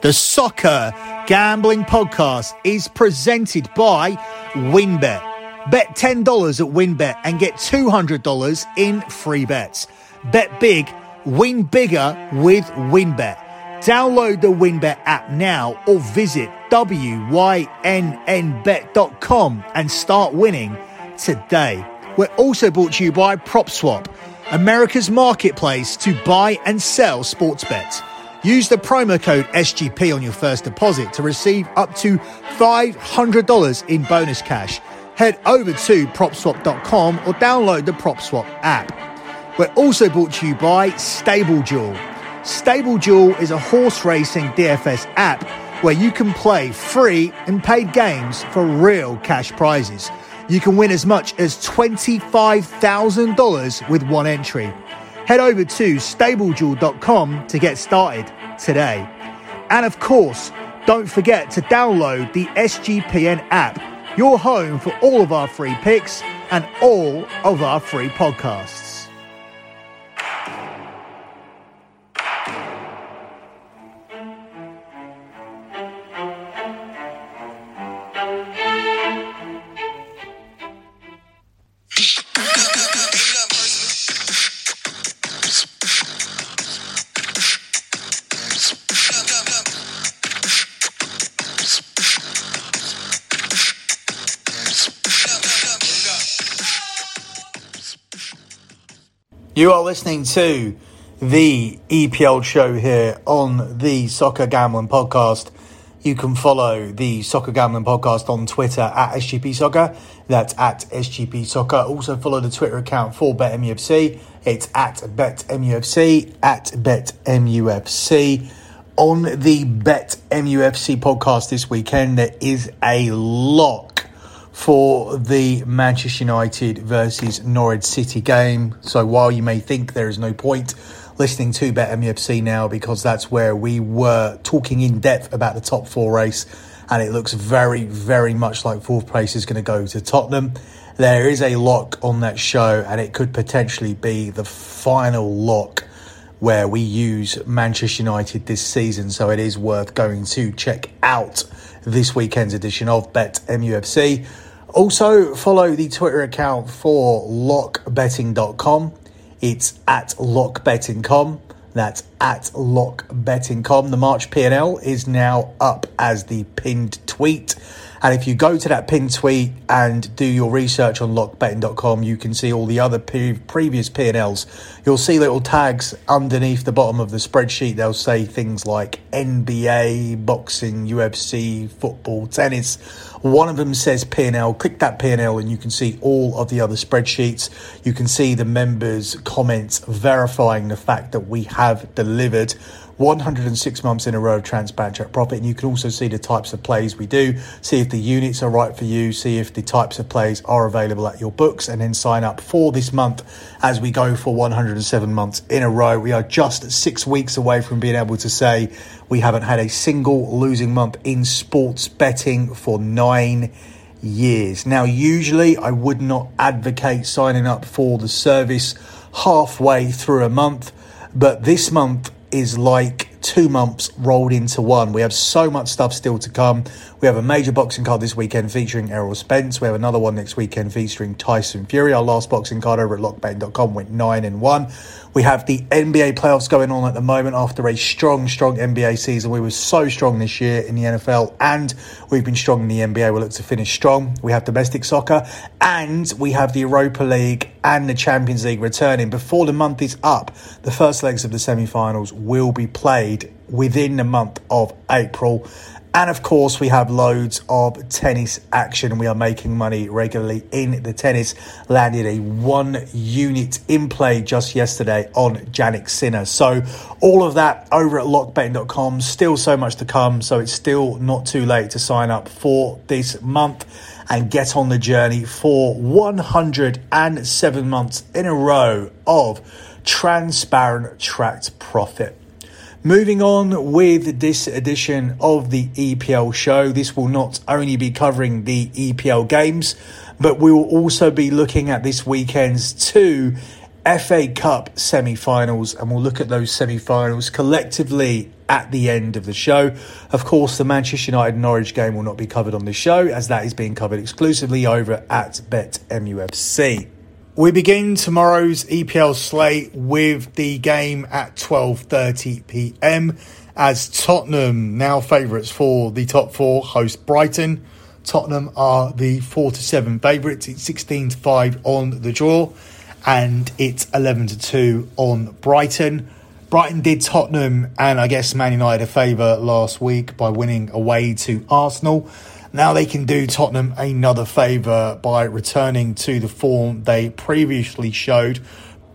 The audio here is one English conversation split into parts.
The Soccer Gambling Podcast is presented by WynnBET. Bet $10 at WynnBET and get $200 in free bets. Bet big, win bigger with WynnBET. Download the WynnBET app now or visit WYNNBet.com and start winning today. We're also brought to you by PropSwap, America's marketplace to buy and sell sports bets. Use the promo code SGP on your first deposit to receive up to $500 in bonus cash. Head over to propswap.com or download the PropSwap app. We're also brought to you by StableDuel. StableDuel is a horse racing DFS app where you can play free and paid games for real cash prizes. You can win as much as $25,000 with one entry head over to StableDuel.com to get started today. And of course, don't forget to download the SGPN app, your home for all of our free picks and all of our free podcasts. You are listening to the EPL show here on the Soccer Gambling Podcast. You can follow the Soccer Gambling Podcast on Twitter at SGP Soccer. That's at SGP Soccer. Also follow the Twitter account for BetMUFC. It's at BetMUFC, at BetMUFC. On the BetMUFC podcast this weekend, there is a lot for the Manchester United versus Norwich City game. So while you may think there is no point listening to BetMUFC now because that's where we were talking in depth about the top four race and it looks very, very much like fourth place is going to go to Tottenham. There is a lock on that show and it could potentially be the final lock where we use Manchester United this season. So it is worth going to check out this weekend's edition of Bet MUFC. Also, follow the Twitter account for lockbetting.com. It's at lockbetting.com. That's at lockbetting.com. The March P&L is now up as the pinned tweet. And if you go to that pinned tweet and do your research on lockbetting.com, you can see all the other pre- previous P&Ls. You'll see little tags underneath the bottom of the spreadsheet. They'll say things like NBA, boxing, UFC, football, tennis. One of them says P&L. Click that P&L and you can see all of the other spreadsheets. You can see the members' comments verifying the fact that we have delivered 106 months in a row of transparent profit. And you can also see the types of plays we do, see if the units are right for you, see if the types of plays are available at your books, and then sign up for this month as we go for 107 months in a row. We are just six weeks away from being able to say we haven't had a single losing month in sports betting for nine years. Now, usually I would not advocate signing up for the service halfway through a month, but this month is like two months rolled into one. We have so much stuff still to come. We have a major boxing card this weekend featuring Errol Spence. We have another one next weekend featuring Tyson Fury. Our last boxing card over at lockbetting.com went 9 and 1. We have the NBA playoffs going on at the moment after a strong, strong NBA season. We were so strong this year in the NFL and we've been strong in the NBA. We look to finish strong. We have domestic soccer and we have the Europa League and the Champions League returning. Before the month is up, the first legs of the semi finals will be played within the month of April. And of course, we have loads of tennis action. We are making money regularly in the tennis. Landed a one unit in play just yesterday on Jannik Sinner. So, all of that over at lockbetting.com. Still so much to come. So, it's still not too late to sign up for this month and get on the journey for 107 months in a row of transparent tracked profit. Moving on with this edition of the EPL show, this will not only be covering the EPL games, but we will also be looking at this weekend's two FA Cup semi finals, and we'll look at those semi finals collectively at the end of the show. Of course, the Manchester United Norwich game will not be covered on the show, as that is being covered exclusively over at Bet MUFC. We begin tomorrow's EPL slate with the game at 12:30 p.m. as Tottenham, now favourites for the top four, host Brighton. Tottenham are the four to seven favourites. It's 16 to five on the draw, and it's 11 to two on Brighton. Brighton did Tottenham and I guess Man United a favour last week by winning away to Arsenal. Now they can do Tottenham another favour by returning to the form they previously showed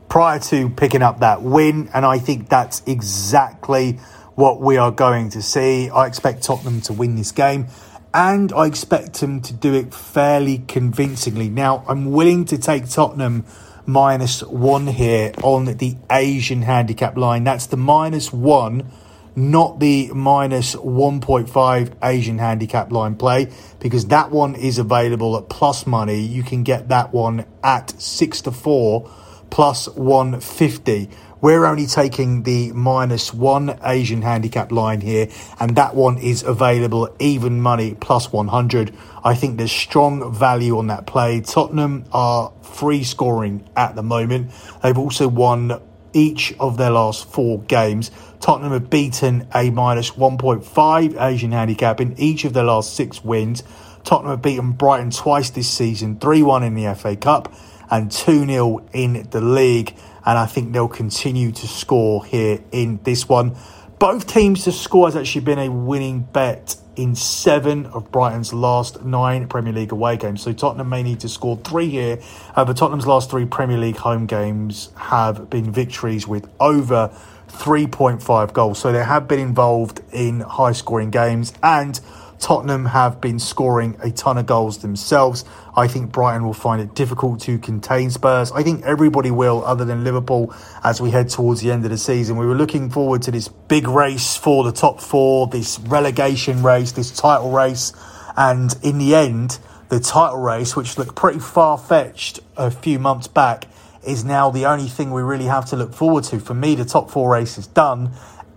prior to picking up that win, and I think that's exactly what we are going to see. I expect Tottenham to win this game, and I expect them to do it fairly convincingly. Now, I'm willing to take Tottenham minus one here on the Asian handicap line. That's the minus one not the minus 1.5 Asian handicap line play because that one is available at plus money. You can get that one at 6 to 4 plus 150. We're only taking the minus one Asian handicap line here, and that one is available even money plus 100. I think there's strong value on that play. Tottenham are free scoring at the moment. They've also won each of their last four games. Tottenham have beaten a minus 1.5 Asian handicap in each of their last six wins. Tottenham have beaten Brighton twice this season 3 1 in the FA Cup and 2 0 in the league. And I think they'll continue to score here in this one. Both teams to score has actually been a winning bet in seven of Brighton's last nine Premier League away games. So Tottenham may need to score three here. However, Tottenham's last three Premier League home games have been victories with over 3.5 goals. So they have been involved in high scoring games and Tottenham have been scoring a ton of goals themselves. I think Brighton will find it difficult to contain Spurs. I think everybody will, other than Liverpool, as we head towards the end of the season. We were looking forward to this big race for the top four, this relegation race, this title race. And in the end, the title race, which looked pretty far fetched a few months back, is now the only thing we really have to look forward to. For me, the top four race is done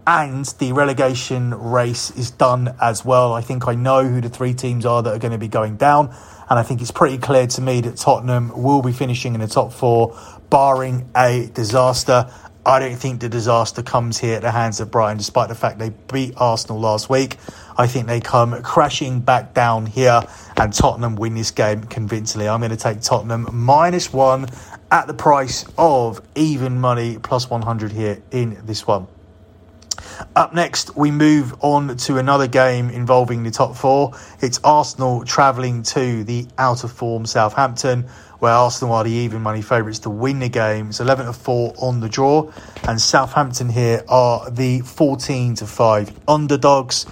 and the relegation race is done as well. I think I know who the three teams are that are going to be going down, and I think it's pretty clear to me that Tottenham will be finishing in the top four, barring a disaster. I don't think the disaster comes here at the hands of Brighton, despite the fact they beat Arsenal last week. I think they come crashing back down here, and Tottenham win this game convincingly. I'm going to take Tottenham minus one at the price of even money plus 100 here in this one. Up next, we move on to another game involving the top four. It's Arsenal travelling to the out of form Southampton, where Arsenal are the even money favourites to win the game. It's 11 to 4 on the draw, and Southampton here are the 14 to 5 underdogs.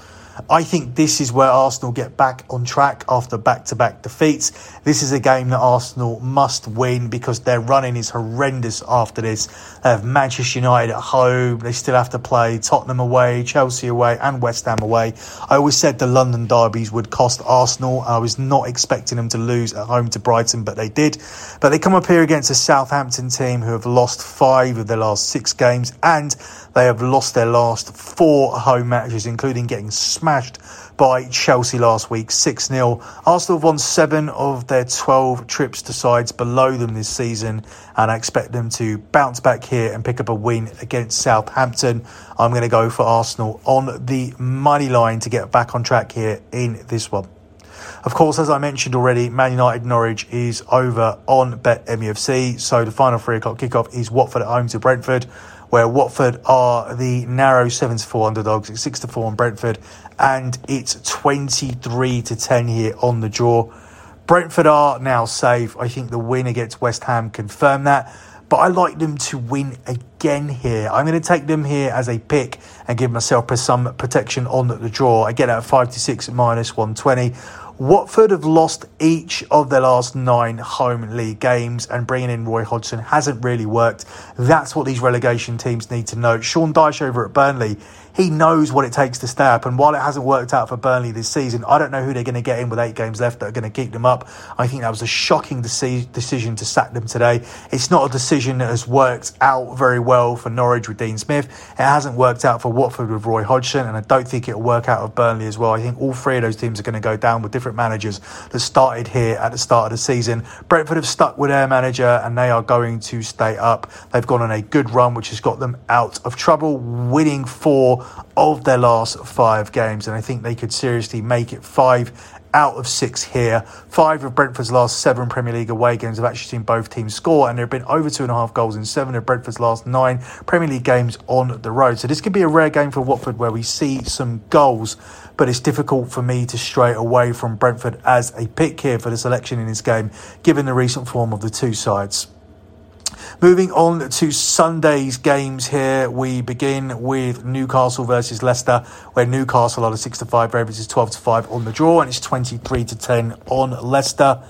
I think this is where Arsenal get back on track after back to back defeats. This is a game that Arsenal must win because their running is horrendous after this. They have Manchester United at home. They still have to play Tottenham away, Chelsea away, and West Ham away. I always said the London derbies would cost Arsenal. I was not expecting them to lose at home to Brighton, but they did. But they come up here against a Southampton team who have lost five of their last six games and they have lost their last four home matches, including getting smashed by Chelsea last week, 6 0. Arsenal have won seven of their 12 trips to sides below them this season, and I expect them to bounce back here and pick up a win against Southampton. I'm going to go for Arsenal on the money line to get back on track here in this one. Of course, as I mentioned already, Man United Norwich is over on Bet MUFC. So the final three o'clock kickoff is Watford at home to Brentford where Watford are the narrow 7 to 4 underdogs. It's 6 to 4 on Brentford, and it's 23 to 10 here on the draw. Brentford are now safe. I think the win against West Ham confirmed that. But I like them to win again here. I'm going to take them here as a pick and give myself some protection on the draw. I get out 5 to 6 minus 120. Watford have lost each of their last nine home league games, and bringing in Roy Hodgson hasn't really worked. That's what these relegation teams need to know. Sean Dyche over at Burnley, he knows what it takes to stay up. And while it hasn't worked out for Burnley this season, I don't know who they're going to get in with eight games left that are going to keep them up. I think that was a shocking decision to sack them today. It's not a decision that has worked out very well for Norwich with Dean Smith. It hasn't worked out for Watford with Roy Hodgson, and I don't think it'll work out with Burnley as well. I think all three of those teams are going to go down with different managers that started here at the start of the season. Brentford have stuck with their manager, and they are going to stay up. They've gone on a good run, which has got them out of trouble, winning four of their last five games, and I think they could seriously make it five out of six here. Five of Brentford's last seven Premier League away games have actually seen both teams score, and there have been over two and a half goals in seven of Brentford's last nine Premier League games on the road. So this could be a rare game for Watford where we see some goals, but it's difficult for me to stray away from Brentford as a pick here for the selection in this game, given the recent form of the two sides. Moving on to Sunday's games here, we begin with Newcastle versus Leicester, where Newcastle are the 6 to 5 favourites, is 12 to 5 on the draw, and it's 23 to 10 on Leicester.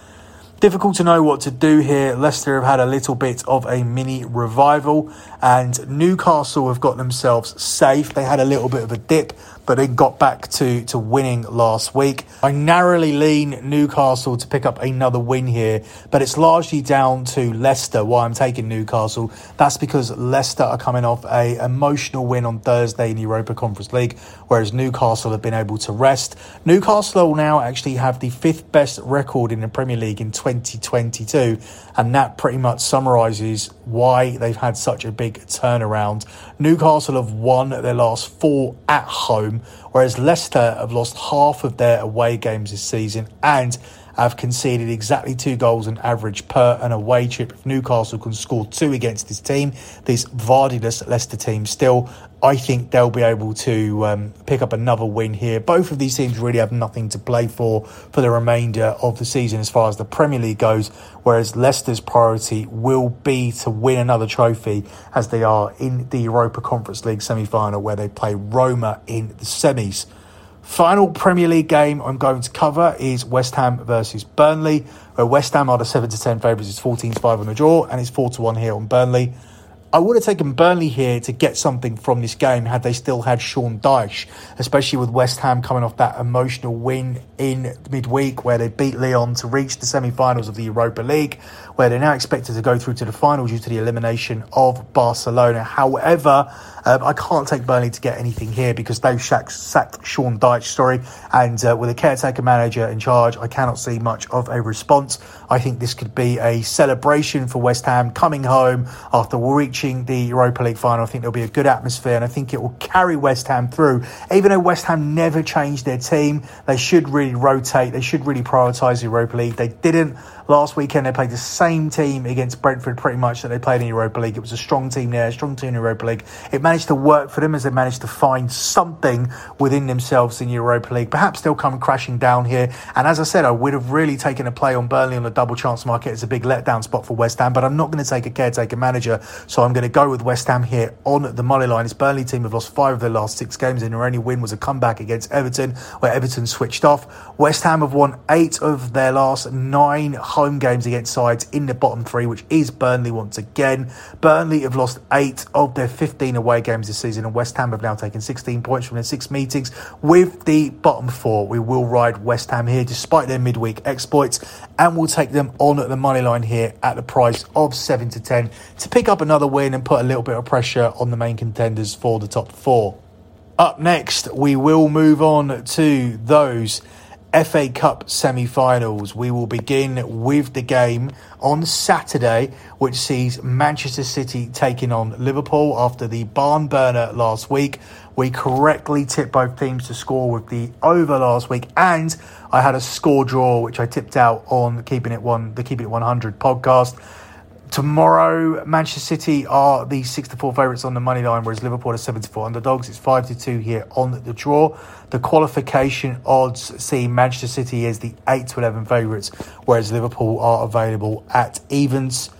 Difficult to know what to do here. Leicester have had a little bit of a mini revival, and Newcastle have got themselves safe. They had a little bit of a dip, but it got back to, to winning last week. I narrowly lean Newcastle to pick up another win here, but it's largely down to Leicester why I'm taking Newcastle. That's because Leicester are coming off a emotional win on Thursday in the Europa Conference League, whereas Newcastle have been able to rest. Newcastle will now actually have the fifth best record in the Premier League in 2022, and that pretty much summarises why they've had such a big turnaround. Newcastle have won their last four at home, whereas Leicester have lost half of their away games this season and have conceded exactly two goals on average per an away trip. If Newcastle can score two against this team, this Vardyless Leicester team, still, I think they'll be able to um, pick up another win here. Both of these teams really have nothing to play for for the remainder of the season as far as the Premier League goes, whereas Leicester's priority will be to win another trophy as they are in the Europa Conference League semi final where they play Roma in the semis. Final Premier League game I'm going to cover is West Ham versus Burnley, where West Ham are the 7 to 10 favourites. It's 14 to 5 on the draw, and it's 4 to 1 here on Burnley. I would have taken Burnley here to get something from this game had they still had Sean Dyche, especially with West Ham coming off that emotional win in midweek where they beat Lyon to reach the semi finals of the Europa League, where they're now expected to go through to the final due to the elimination of Barcelona. However, um, I can't take Burnley to get anything here because they've sacked Sean Dyche, sorry, and uh, with a caretaker manager in charge, I cannot see much of a response. I think this could be a celebration for West Ham coming home after reaching the Europa League final. I think there'll be a good atmosphere and I think it will carry West Ham through. Even though West Ham never changed their team, they should really rotate, they should really prioritise Europa League. They didn't Last weekend, they played the same team against Brentford pretty much that they played in Europa League. It was a strong team there, a strong team in Europa League. It managed to work for them as they managed to find something within themselves in Europa League. Perhaps they'll come crashing down here. And as I said, I would have really taken a play on Burnley on the double chance market. It's a big letdown spot for West Ham, but I'm not going to take a caretaker manager. So I'm going to go with West Ham here on the money line. This Burnley team have lost five of their last six games, and their only win was a comeback against Everton, where Everton switched off. West Ham have won eight of their last nine home games against sides in the bottom three, which is Burnley once again. Burnley have lost eight of their 15 away games this season, and West Ham have now taken 16 points from their six meetings with the bottom four. We will ride West Ham here despite their midweek exploits, and we'll take them on at the money line here at the price of 7 to 10 to pick up another win and put a little bit of pressure on the main contenders for the top four. Up next, we will move on to those FA Cup semi finals. We will begin with the game on Saturday, which sees Manchester City taking on Liverpool after the barn burner last week. We correctly tipped both teams to score with the over last week, and I had a score draw, which I tipped out on Keeping It One, the Keeping It 100 podcast. Tomorrow, Manchester City are the 6 to 4 favourites on the money line, whereas Liverpool are 7 to 4 underdogs. It's 5 to 2 here on the draw. The qualification odds see Manchester City as the 8 to 11 favourites, whereas Liverpool are available at evens.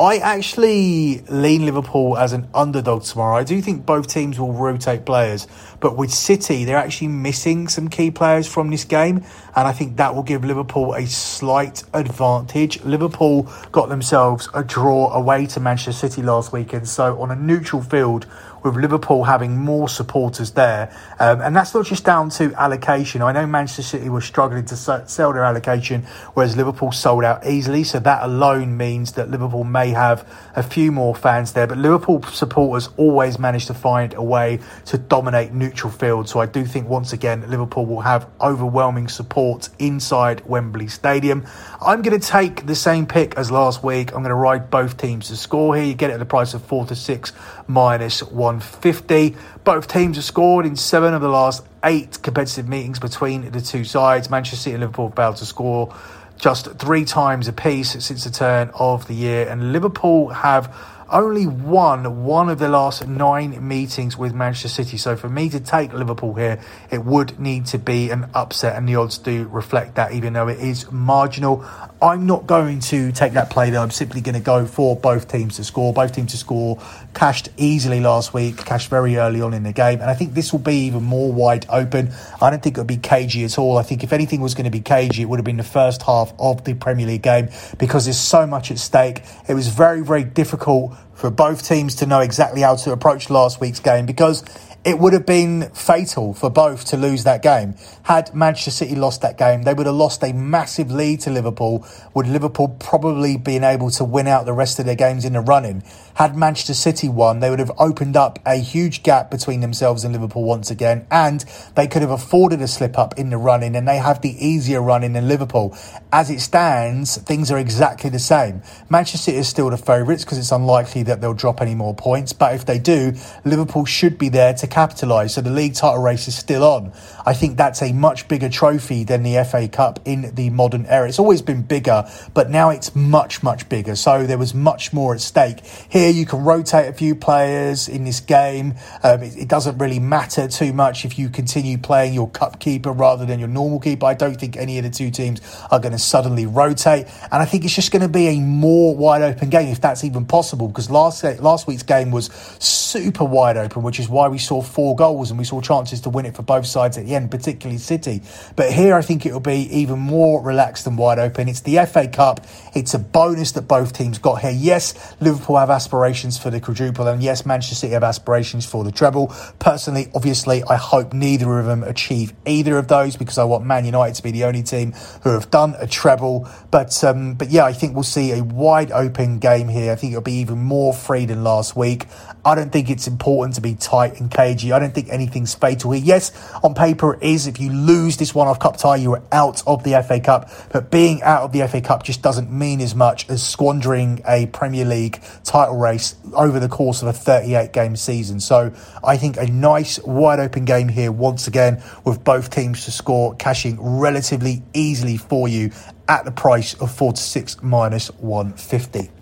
I actually lean Liverpool as an underdog tomorrow. I do think both teams will rotate players, but with City, they're actually missing some key players from this game, and I think that will give Liverpool a slight advantage. Liverpool got themselves a draw away to Manchester City last weekend, so on a neutral field, with Liverpool having more supporters there. Um, and that's not just down to allocation. I know Manchester City were struggling to sell their allocation, whereas Liverpool sold out easily. So that alone means that Liverpool may have a few more fans there. But Liverpool supporters always manage to find a way to dominate neutral field. So I do think once again, Liverpool will have overwhelming support inside Wembley Stadium. I'm going to take the same pick as last week. I'm going to ride both teams to score here. You get it at the price of 4 to 6 minus 150. Both teams have scored in seven of the last eight competitive meetings between the two sides. Manchester City and Liverpool failed to score just three times apiece since the turn of the year, and Liverpool have only won one of the last nine meetings with Manchester City. So for me to take Liverpool here, it would need to be an upset, and the odds do reflect that, even though it is marginal. I'm not going to take that play though. I'm simply going to go for both teams to score. Both teams to score cashed easily last week, cashed very early on in the game, and I think this will be even more wide open. I don't think it'll be cagey at all. I think if anything was going to be cagey, it would have been the first half of the Premier League game because there's so much at stake. It was very, very difficult for both teams to know exactly how to approach last week's game because it would have been fatal for both to lose that game. Had Manchester City lost that game, they would have lost a massive lead to Liverpool. Would Liverpool probably been able to win out the rest of their games in the running? Had Manchester City won, they would have opened up a huge gap between themselves and Liverpool once again, and they could have afforded a slip up in the running, and they have the easier running than Liverpool. As it stands, things are exactly the same. Manchester City is still the favourites because it's unlikely that they'll drop any more points, but if they do, Liverpool should be there to capitalise. So the league title race is still on. I think that's a much bigger trophy than the FA Cup in the modern era. It's always been bigger, but now it's much, much bigger. So there was much more at stake. Here you can rotate a few players in this game. Um, it, it, doesn't really matter too much if you continue playing your cup keeper rather than your normal keeper. I don't think any of the two teams are going to suddenly rotate. And I think it's just going to be a more wide open game if that's even possible because last, last week's game was super wide open, which is why we saw four goals and we saw chances to win it for both sides at the end, particularly City. But here I think it will be even more relaxed and wide open. It's the FA Cup. It's a bonus that both teams got here. Yes, Liverpool have aspirations for the quadruple, and yes, Manchester City have aspirations for the treble. Personally, obviously, I hope neither of them achieve either of those because I want Man United to be the only team who have done a treble. But um, but yeah, I think we'll see a wide open game here. I think it'll be even more free than last week. I don't think it's important to be tight and cagey. I don't think anything's fatal here. Yes, on paper it is. If you lose this one off cup tie, you are out of the FA Cup. But being out of the FA Cup just doesn't mean as much as squandering a Premier League title race over the course of a 38 game season. So I think a nice wide open game here once again with both teams to score cashing relatively easily for you at the price of 4 to 6 minus 150.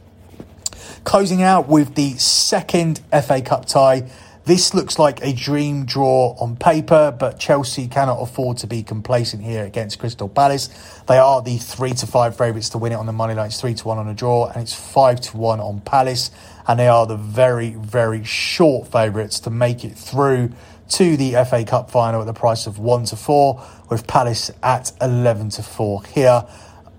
Closing out with the second FA Cup tie. This looks like a dream draw on paper, but Chelsea cannot afford to be complacent here against Crystal Palace. They are the three to five favourites to win it on the money line. It's three to one on a draw, and it's five to one on Palace. And they are the very, very short favourites to make it through to the FA Cup final at the price of one to four, with Palace at eleven to four here.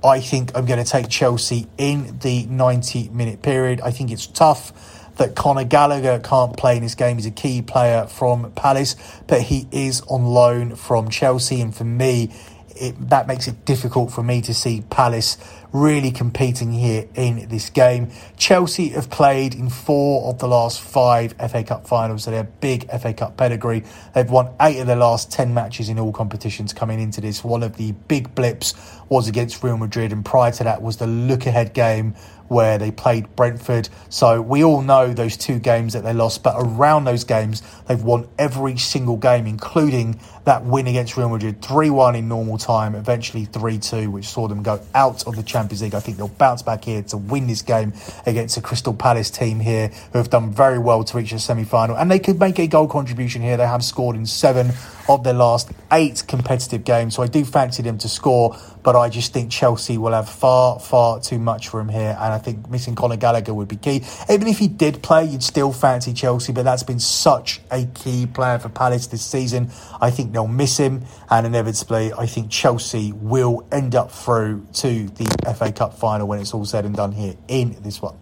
I think I'm going to take Chelsea in the 90 minute period. I think it's tough that Conor Gallagher can't play in this game. He's a key player from Palace, but he is on loan from Chelsea. And for me, it, that makes it difficult for me to see Palace really competing here in this game. Chelsea have played in four of the last five FA Cup finals, so they're a big FA Cup pedigree. They've won eight of their last 10 matches in all competitions coming into this. One of the big blips was against Real Madrid, and prior to that was the look ahead game where they played Brentford. So we all know those two games that they lost, but around those games, they've won every single game, including that win against Real Madrid 3 1 in normal time, eventually 3 2, which saw them go out of the Champions League. I think they'll bounce back here to win this game against a Crystal Palace team here who have done very well to reach the semi final. And they could make a goal contribution here. They have scored in seven of their last eight competitive games. So I do fancy them to score, but I just think Chelsea will have far, far too much for him here. And I think missing Conor Gallagher would be key. Even if he did play, you'd still fancy Chelsea, but that's been such a key player for Palace this season. I think they'll miss him, and inevitably, I think Chelsea will end up through to the FA Cup final when it's all said and done here in this one.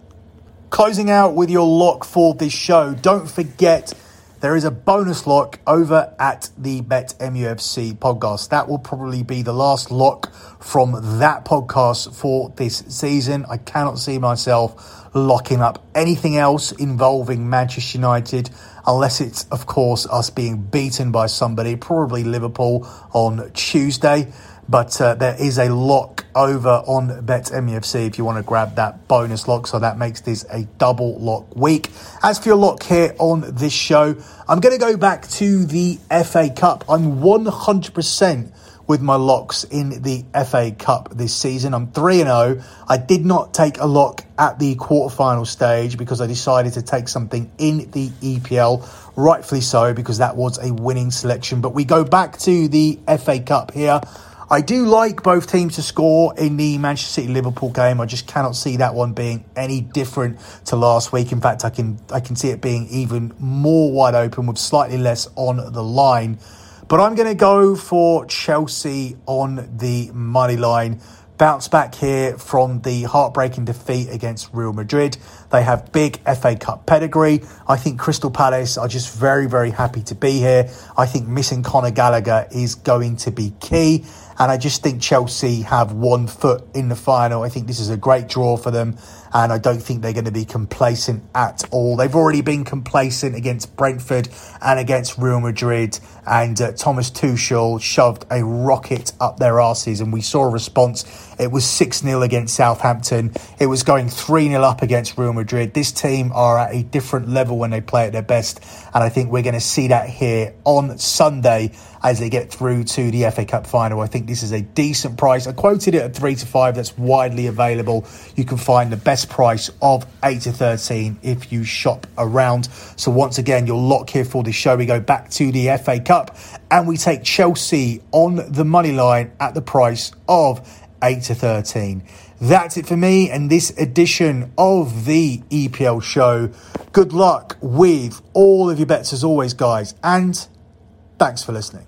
Closing out with your lock for this show, don't forget there is a bonus lock over at the Bet MUFC podcast. That will probably be the last lock from that podcast for this season. I cannot see myself locking up anything else involving Manchester United unless it's, of course, us being beaten by somebody, probably Liverpool on Tuesday. But uh, there is a lock over on Bet MUFC if you want to grab that bonus lock. So that makes this a double lock week. As for your lock here on this show, I'm going to go back to the FA Cup. I'm 100% with my locks in the FA Cup this season. I'm 3 0. I did not take a lock at the quarterfinal stage because I decided to take something in the EPL, rightfully so, because that was a winning selection. But we go back to the FA Cup here. I do like both teams to score in the Manchester City Liverpool game. I just cannot see that one being any different to last week. In fact, I can I can see it being even more wide open with slightly less on the line. But I'm going to go for Chelsea on the money line. Bounce back here from the heartbreaking defeat against Real Madrid. They have big FA Cup pedigree. I think Crystal Palace are just very, very happy to be here. I think missing Conor Gallagher is going to be key. And I just think Chelsea have one foot in the final. I think this is a great draw for them. And I don't think they're going to be complacent at all. They've already been complacent against Brentford and against Real Madrid. And uh, Thomas Tuchel shoved a rocket up their arses. And we saw a response. It was 6 0 against Southampton. It was going 3 0 up against Real Madrid. This team are at a different level when they play at their best. And I think we're going to see that here on Sunday as they get through to the FA Cup final. I think this is a decent price. I quoted it at 3 to 5. That's widely available. You can find the best price of 8 to 13 if you shop around. So once again, your lock here for the show. We go back to the FA Cup and we take Chelsea on the money line at the price of 8 to 13. That's it for me and this edition of the EPL show. Good luck with all of your bets as always, guys, and thanks for listening.